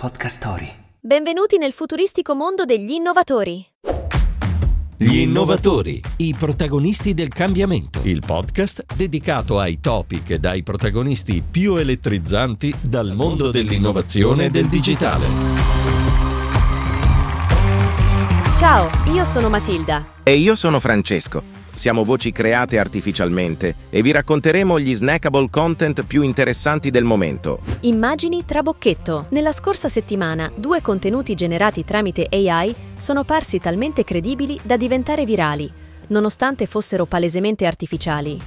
Podcast Story. Benvenuti nel futuristico mondo degli innovatori. Gli innovatori, i protagonisti del cambiamento. Il podcast dedicato ai topic e dai protagonisti più elettrizzanti dal mondo dell'innovazione e del digitale. Ciao, io sono Matilda. E io sono Francesco. Siamo voci create artificialmente e vi racconteremo gli snackable content più interessanti del momento. Immagini trabocchetto. Nella scorsa settimana, due contenuti generati tramite AI sono parsi talmente credibili da diventare virali, nonostante fossero palesemente artificiali.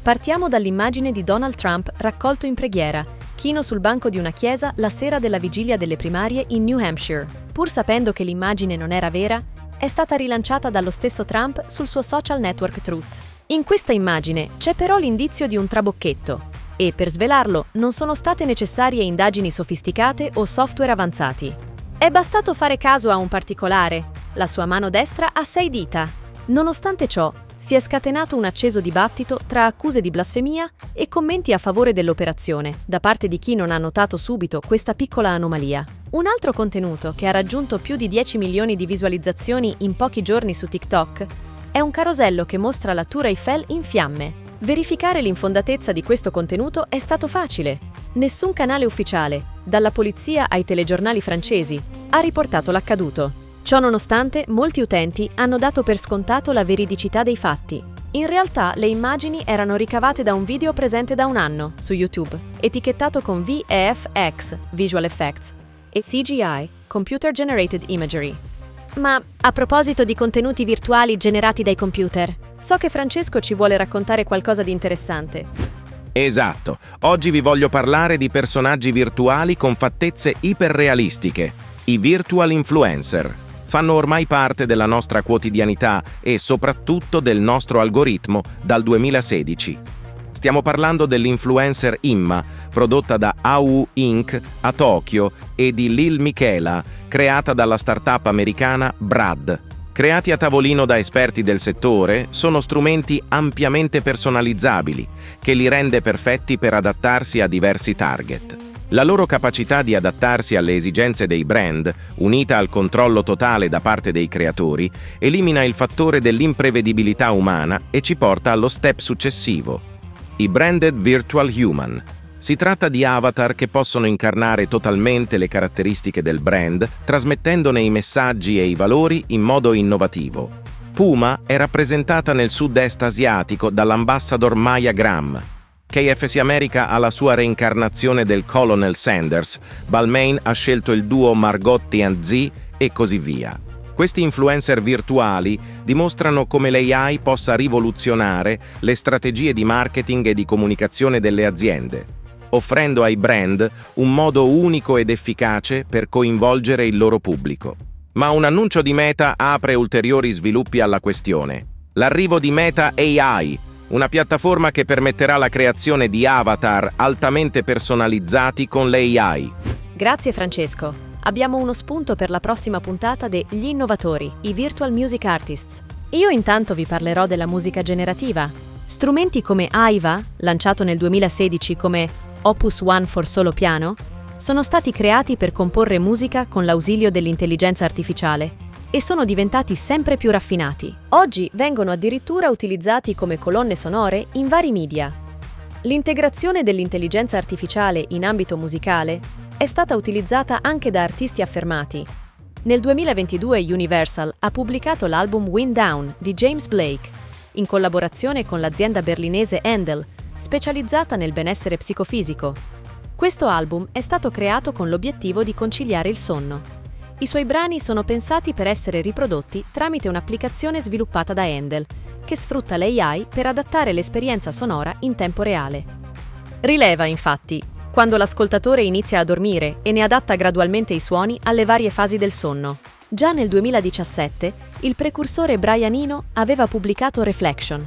Partiamo dall'immagine di Donald Trump raccolto in preghiera, chino sul banco di una chiesa la sera della vigilia delle primarie in New Hampshire. Pur sapendo che l'immagine non era vera, è stata rilanciata dallo stesso Trump sul suo social network Truth. In questa immagine c'è però l'indizio di un trabocchetto e per svelarlo non sono state necessarie indagini sofisticate o software avanzati. È bastato fare caso a un particolare. La sua mano destra ha sei dita. Nonostante ciò, si è scatenato un acceso dibattito tra accuse di blasfemia e commenti a favore dell'operazione da parte di chi non ha notato subito questa piccola anomalia. Un altro contenuto che ha raggiunto più di 10 milioni di visualizzazioni in pochi giorni su TikTok è un carosello che mostra la Tour Eiffel in fiamme. Verificare l'infondatezza di questo contenuto è stato facile. Nessun canale ufficiale, dalla polizia ai telegiornali francesi, ha riportato l'accaduto. Ciò nonostante, molti utenti hanno dato per scontato la veridicità dei fatti. In realtà le immagini erano ricavate da un video presente da un anno su YouTube, etichettato con VFX, Visual Effects, e CGI, Computer Generated Imagery. Ma a proposito di contenuti virtuali generati dai computer, so che Francesco ci vuole raccontare qualcosa di interessante. Esatto, oggi vi voglio parlare di personaggi virtuali con fattezze iperrealistiche, i virtual influencer. Fanno ormai parte della nostra quotidianità e soprattutto del nostro algoritmo dal 2016. Stiamo parlando dell'influencer Imma, prodotta da AU Inc. a Tokyo, e di Lil Michela, creata dalla startup americana Brad. Creati a tavolino da esperti del settore, sono strumenti ampiamente personalizzabili, che li rende perfetti per adattarsi a diversi target. La loro capacità di adattarsi alle esigenze dei brand, unita al controllo totale da parte dei creatori, elimina il fattore dell'imprevedibilità umana e ci porta allo step successivo, i Branded Virtual Human. Si tratta di avatar che possono incarnare totalmente le caratteristiche del brand, trasmettendone i messaggi e i valori in modo innovativo. Puma è rappresentata nel sud-est asiatico dall'ambassador Maya Graham. KFC America ha la sua reincarnazione del Colonel Sanders, Balmain ha scelto il duo Margotti and Z e così via. Questi influencer virtuali dimostrano come l'AI possa rivoluzionare le strategie di marketing e di comunicazione delle aziende, offrendo ai brand un modo unico ed efficace per coinvolgere il loro pubblico. Ma un annuncio di Meta apre ulteriori sviluppi alla questione. L'arrivo di Meta AI, una piattaforma che permetterà la creazione di avatar altamente personalizzati con l'AI. Grazie Francesco. Abbiamo uno spunto per la prossima puntata degli innovatori, i Virtual Music Artists. Io intanto vi parlerò della musica generativa. Strumenti come AIVA, lanciato nel 2016 come Opus One for solo piano, sono stati creati per comporre musica con l'ausilio dell'intelligenza artificiale e sono diventati sempre più raffinati. Oggi vengono addirittura utilizzati come colonne sonore in vari media. L'integrazione dell'intelligenza artificiale in ambito musicale è stata utilizzata anche da artisti affermati. Nel 2022 Universal ha pubblicato l'album Wind Down di James Blake, in collaborazione con l'azienda berlinese Endel, specializzata nel benessere psicofisico. Questo album è stato creato con l'obiettivo di conciliare il sonno. I suoi brani sono pensati per essere riprodotti tramite un'applicazione sviluppata da Endel, che sfrutta l'AI per adattare l'esperienza sonora in tempo reale. Rileva, infatti, quando l'ascoltatore inizia a dormire e ne adatta gradualmente i suoni alle varie fasi del sonno. Già nel 2017 il precursore Brian Eno aveva pubblicato Reflection,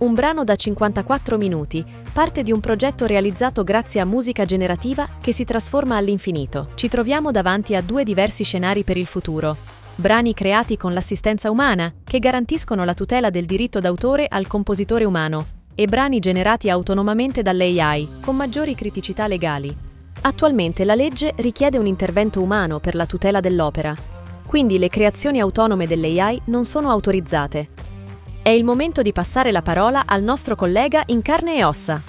un brano da 54 minuti, parte di un progetto realizzato grazie a musica generativa che si trasforma all'infinito. Ci troviamo davanti a due diversi scenari per il futuro. Brani creati con l'assistenza umana, che garantiscono la tutela del diritto d'autore al compositore umano, e brani generati autonomamente dall'AI, con maggiori criticità legali. Attualmente la legge richiede un intervento umano per la tutela dell'opera, quindi le creazioni autonome dell'AI non sono autorizzate. È il momento di passare la parola al nostro collega in carne e ossa.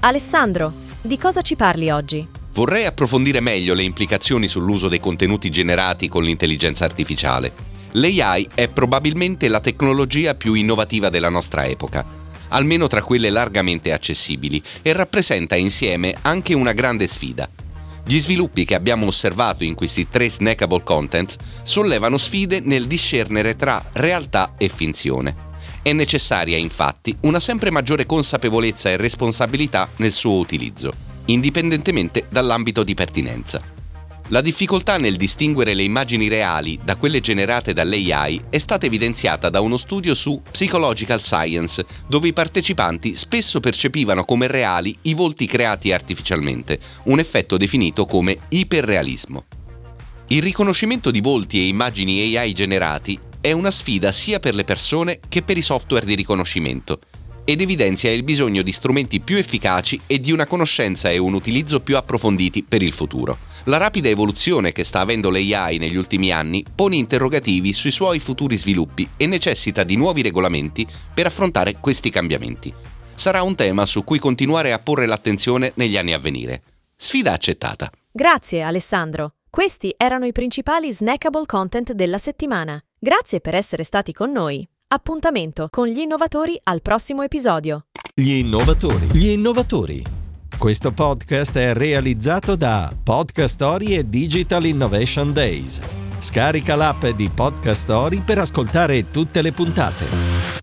Alessandro, di cosa ci parli oggi? Vorrei approfondire meglio le implicazioni sull'uso dei contenuti generati con l'intelligenza artificiale. L'AI è probabilmente la tecnologia più innovativa della nostra epoca, almeno tra quelle largamente accessibili, e rappresenta insieme anche una grande sfida. Gli sviluppi che abbiamo osservato in questi tre snackable content sollevano sfide nel discernere tra realtà e finzione. È necessaria infatti una sempre maggiore consapevolezza e responsabilità nel suo utilizzo, indipendentemente dall'ambito di pertinenza. La difficoltà nel distinguere le immagini reali da quelle generate dall'AI è stata evidenziata da uno studio su Psychological Science, dove i partecipanti spesso percepivano come reali i volti creati artificialmente, un effetto definito come iperrealismo. Il riconoscimento di volti e immagini AI generati è una sfida sia per le persone che per i software di riconoscimento ed evidenzia il bisogno di strumenti più efficaci e di una conoscenza e un utilizzo più approfonditi per il futuro. La rapida evoluzione che sta avendo l'AI negli ultimi anni pone interrogativi sui suoi futuri sviluppi e necessita di nuovi regolamenti per affrontare questi cambiamenti. Sarà un tema su cui continuare a porre l'attenzione negli anni a venire. Sfida accettata. Grazie Alessandro. Questi erano i principali snackable content della settimana. Grazie per essere stati con noi. Appuntamento con gli innovatori al prossimo episodio. Gli innovatori. Gli innovatori. Questo podcast è realizzato da Podcast Story e Digital Innovation Days. Scarica l'app di Podcast Story per ascoltare tutte le puntate.